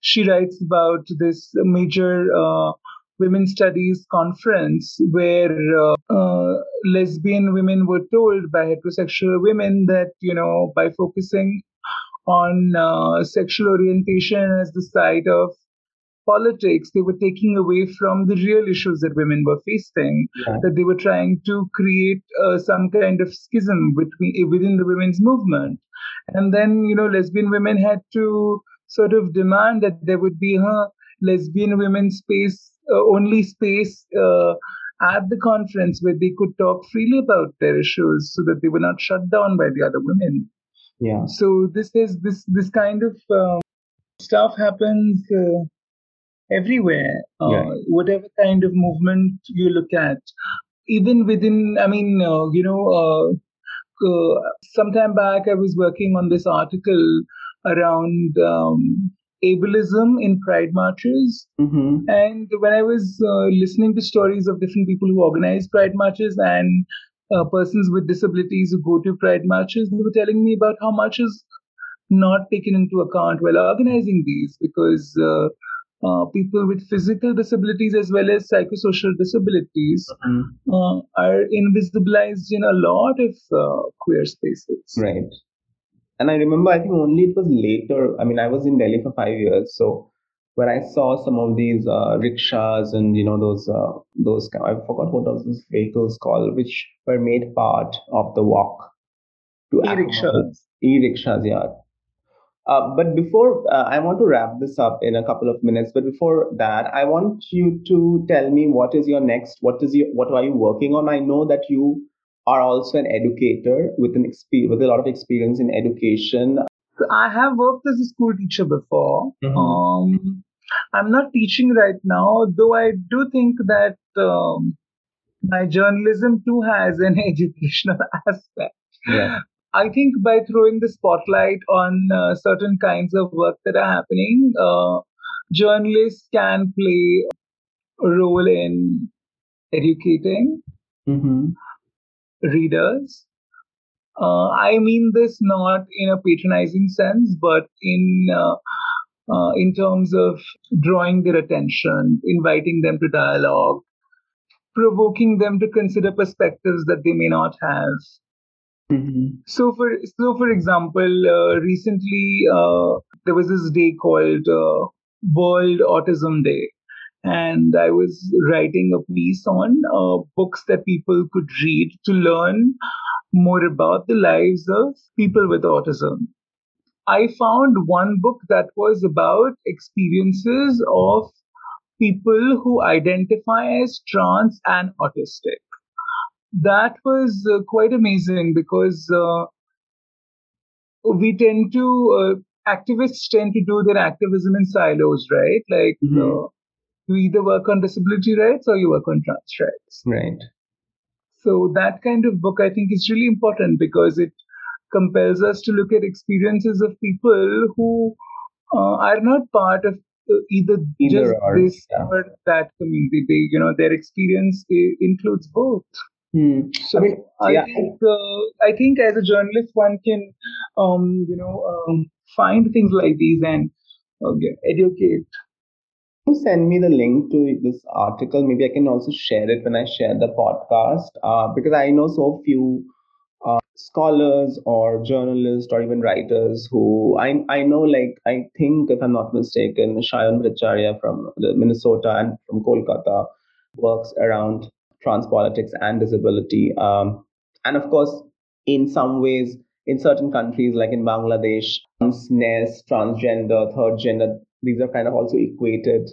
she writes about this major uh, women's studies conference where uh, uh, lesbian women were told by heterosexual women that, you know, by focusing on uh, sexual orientation as the site of politics, they were taking away from the real issues that women were facing. Yeah. That they were trying to create uh, some kind of schism between within the women's movement, and then you know lesbian women had to sort of demand that there would be a lesbian women space, uh, only space. Uh, at the conference where they could talk freely about their issues so that they were not shut down by the other women Yeah. so this is this this kind of um, stuff happens uh, everywhere uh, Yeah. whatever kind of movement you look at even within i mean uh, you know uh, uh, sometime back i was working on this article around um, ableism in pride marches Mm-hmm. and when I was uh, listening to stories of different people who organize pride marches and uh, persons with disabilities who go to pride marches, they were telling me about how much is not taken into account while organizing these because uh, uh, people with physical disabilities as well as psychosocial disabilities Mm-hmm. uh, are invisibilized in a lot of uh, queer spaces. Right. And I remember, I think only it was later. I mean, I was in Delhi for five years, so when I saw some of these uh, rickshaws and you know those uh, those I forgot what those vehicles called, which were made part of the walk to accommodate- E-rickshaws. E-rickshaws, yeah. Uh, but before uh, I want to wrap this up in a couple of minutes, but before that, I want you to tell me what is your next, what is your, what are you working on? I know that you are also an educator with an exp- with a lot of experience in education. I have worked as a school teacher before. Mhm. Um, I'm not teaching right now, though I do think that um, my journalism too has an educational aspect. Yeah. I think by throwing the spotlight on uh, certain kinds of work that are happening, uh, journalists can play a role in educating Mm-hmm. readers. Uh, I mean this not in a patronizing sense, but in uh, uh, in terms of drawing their attention, inviting them to dialogue, provoking them to consider perspectives that they may not have. Mm-hmm. So, for so for example, uh, recently uh, there was this day called uh, World Autism Day, and I was writing a piece on uh, books that people could read to learn more about the lives of people with autism. I found one book that was about experiences of people who identify as trans and autistic. That was uh, quite amazing because uh, we tend to, uh, activists tend to do their activism in silos, right? Like, Mhm. uh, you either work on disability rights or you work on trans rights. Right. So that kind of book, I think, is really important because it compels us to look at experiences of people who uh, are not part of uh, either, Either just or, this yeah. or that community. They, you know, their experience i- includes both. Hmm. So I mean, I yeah, think uh, I think as a journalist, one can um, you know um, find things like these and uh, educate. you send me the link to this article. Maybe I can also share it when I share the podcast uh, because I know so few uh, scholars or journalists or even writers who I I know like I think if I'm not mistaken, Shayan Bhattacharya from Minnesota and from Kolkata works around trans politics and disability. Um, and of course, in some ways, in certain countries like in Bangladesh, transness, transgender, third gender, these are kind of also equated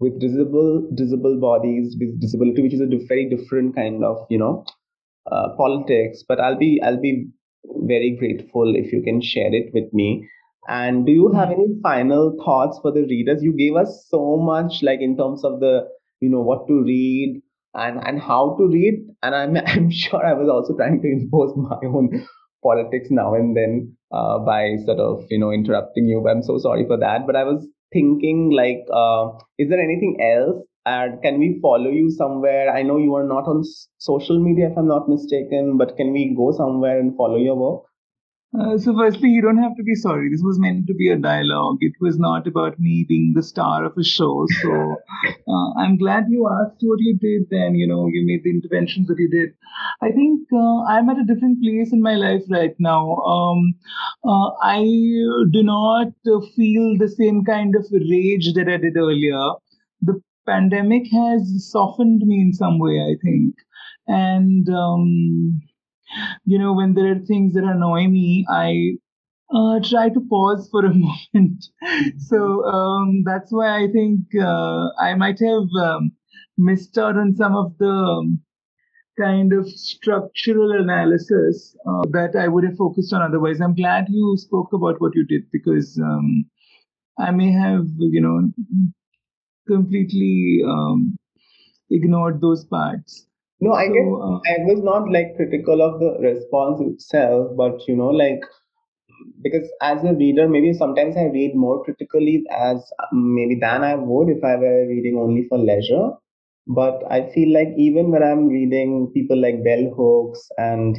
with visible visible bodies with disability, which is a very different kind of you know uh, politics. But I'll be I'll be very grateful if you can share it with me. And do you have any final thoughts for the readers? You gave us so much, like in terms of the you know what to read and and how to read. And I'm I'm sure I was also trying to impose my own politics now and then uh, by sort of you know interrupting you. I'm so sorry for that. But I was thinking like, uh, is there anything else? And can we follow you somewhere? I know you are not on social media, if I'm not mistaken, but can we go somewhere and follow your work? Uh, so firstly, you don't have to be sorry. This was meant to be a dialogue. It was not about me being the star of a show. So uh, I'm glad you asked what you did Then, you know, you made the interventions that you did. I think uh, I'm at a different place in my life right now. Um, uh, I do not uh, feel the same kind of rage that I did earlier. The pandemic has softened me in some way, I think. And, um, you know, when there are things that annoy me, I uh, try to pause for a moment. so um, that's why I think uh, I might have um, missed out on some of the um, kind of structural analysis uh, that I would have focused on otherwise. I'm glad you spoke about what you did because um, I may have, you know, completely um, ignored those parts. No, I So, guess uh, I was not like critical of the response itself, but you know, like because as a reader, maybe sometimes I read more critically as um, maybe than I would if I were reading only for leisure. But I feel like even when I'm reading people like bell hooks and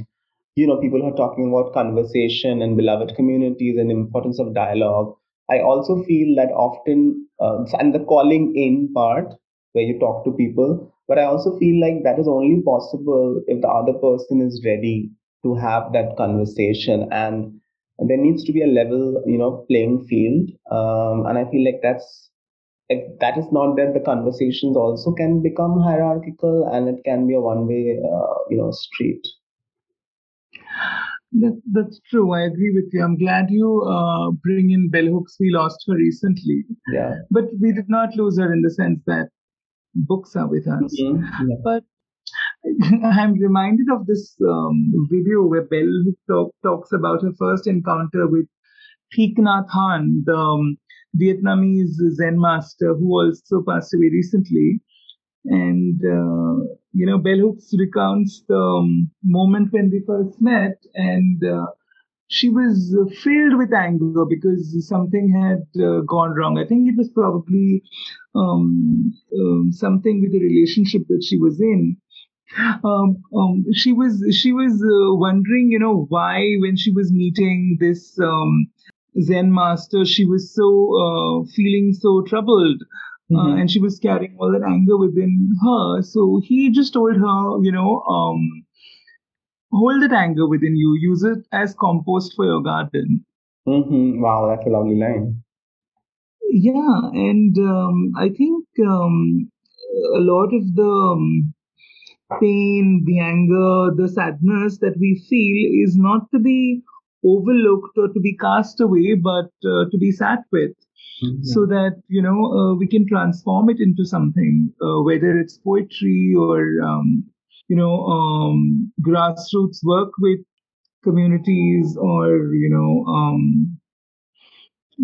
you know people who are talking about conversation and beloved communities and importance of dialogue, I also feel that often uh, and the calling in part where you talk to people, but I also feel like that is only possible if the other person is ready to have that conversation and and there needs to be a level you know playing field um, and i feel like that's if that is not that the conversations also can become hierarchical and it can be a one way uh, you know street That, that's true. I agree with you. I'm glad you uh, bring in Bell Hooks. We lost her recently, yeah but we did not lose her in the sense that books are with us. Mhm. yeah But I'm reminded of this um, video where Bell talk, talks about her first encounter with Thich Nhat Hanh, the um, Vietnamese Zen master who also passed away recently. And, uh, you know, Bell Hooks recounts the um, moment when we first met, and uh, she was uh, filled with anger because something had uh, gone wrong. I think it was probably um, um, something with the relationship that she was in. Um, um, she was she was uh, wondering, you know, why when she was meeting this um, Zen master, she was so uh, feeling so troubled uh, Mhm. and she was carrying all that anger within her. So he just told her, you know, um, hold that anger within you, use it as compost for your garden. Mhm. wow that's a lovely line Yeah, and um, I think um, a lot of the um, pain, the anger, the sadness that we feel is not to be overlooked or to be cast away, but uh, to be sat with. Mhm. so that you know uh, we can transform it into something uh, whether it's poetry or um, you know um, grassroots work with communities or you know um,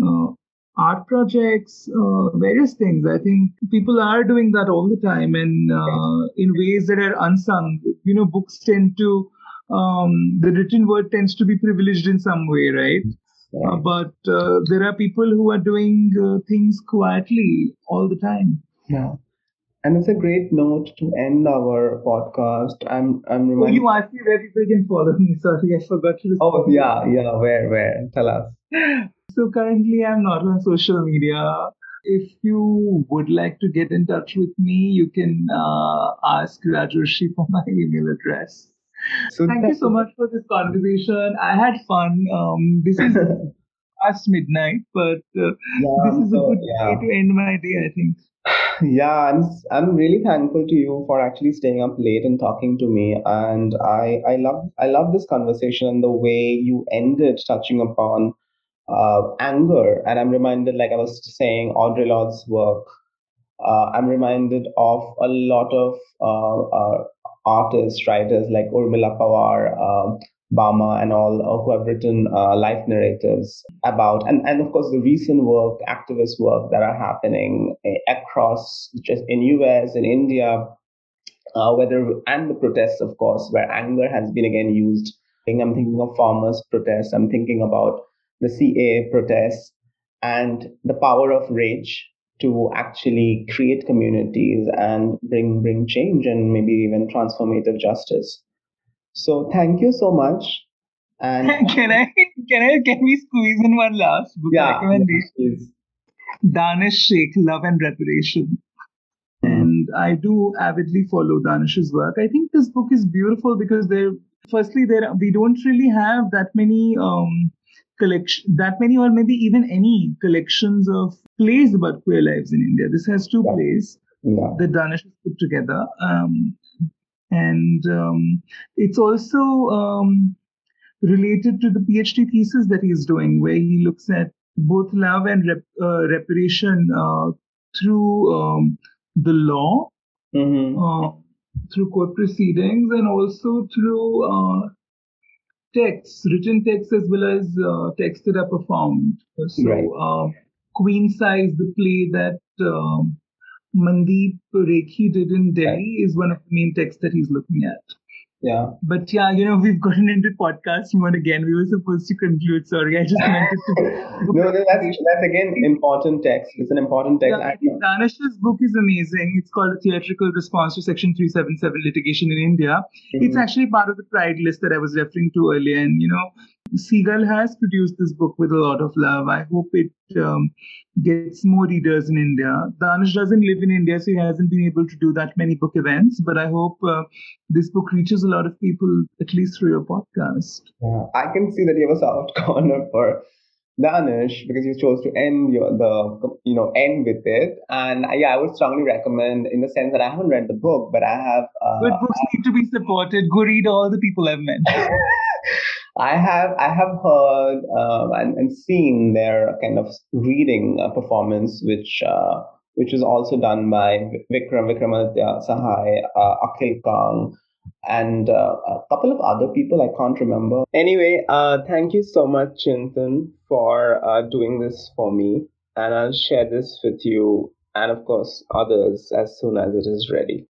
uh, art projects uh, various things. I think people are doing that all the time and uh, in ways that are unsung. You know books tend to um, the written word tends to be privileged in some way right? Uh, but uh, there are people who are doing uh, things quietly all the time. Yeah. And it's a great note to end our podcast. I'm I'm reminded. Oh, you asked me where people can follow me. Sorry, I forgot to. Oh yeah, yeah. Where where? Tell us. So currently, I'm not on social media. If you would like to get in touch with me, you can uh, ask Rajarshi for my email address. So thank you so much for this conversation. I had fun. Um, this is past midnight, but uh, yeah, this is a good yeah. way to end my day. I think. Yeah, I'm I'm really thankful to you for actually staying up late and talking to me. And I I love I love this conversation and the way you ended touching upon uh, anger. And I'm reminded, like I was saying, Audre Lorde's work. Uh, I'm reminded of a lot of uh, uh artists, writers like Urmila Pawar, Bama, and all uh, who have written uh, life narratives about, and, and of course the recent work, activist work that are happening eh, across just in US, in India, uh, whether and the protests, of course, where anger has been again used. I'm thinking of farmers' protests. I'm thinking about the CAA protests and the power of rage to actually create communities and bring bring change and maybe even transformative justice. So thank you so much. And can I can I can we squeeze in one last book yeah, recommendation? Yes, Danish Sheikh, Love and Reparation. And I do avidly follow Danish's work. I think this book is beautiful because there firstly there we don't really have that many um collection that many or maybe even any collections of plays about queer lives in India. This has two yeah. plays yeah. that Danish has put together. Um, and um, it's also um, related to the PhD thesis that he's doing, where he looks at both love and rep, uh, reparation uh, through um, the law, mm-hmm. uh, through court proceedings, and also through uh, texts, written texts, as well as uh, texts that are performed. So, right. uh, Queen Size, the play that um, Mandeep Raikhy did in Delhi, is one of the main texts that he's looking at. Yeah. But yeah, you know, we've gotten into podcast mode again. We were supposed to conclude. Sorry, I just meant it to. no, no, that's, that's again important text. It's an important text. Yeah, I think Danish's book is amazing. It's called A Theatrical Response to Section 377 Litigation in India. Mm-hmm. It's actually part of the Pride list that I was referring to earlier. And, you know, Seagull has produced this book with a lot of love. I hope it um, gets more readers in India. Danish doesn't live in India, so he hasn't been able to do that many book events. But I hope uh, this book reaches a lot of people, at least through your podcast. Yeah, I can see that you have a soft corner for Danish because you chose to end your the you know end with it, and yeah, I would strongly recommend in the sense that I haven't read the book, but I have. Uh, Good books need to be supported. Go read all the people I've mentioned. I have I have heard um, and, and seen their kind of reading uh, performance, which uh, which was also done by Vikram Vikramaditya Sahai, uh, Akhil Kang, and uh, a couple of other people I can't remember. Anyway, uh, thank you so much, Chintan, for uh, doing this for me, and I'll share this with you and of course others as soon as it is ready.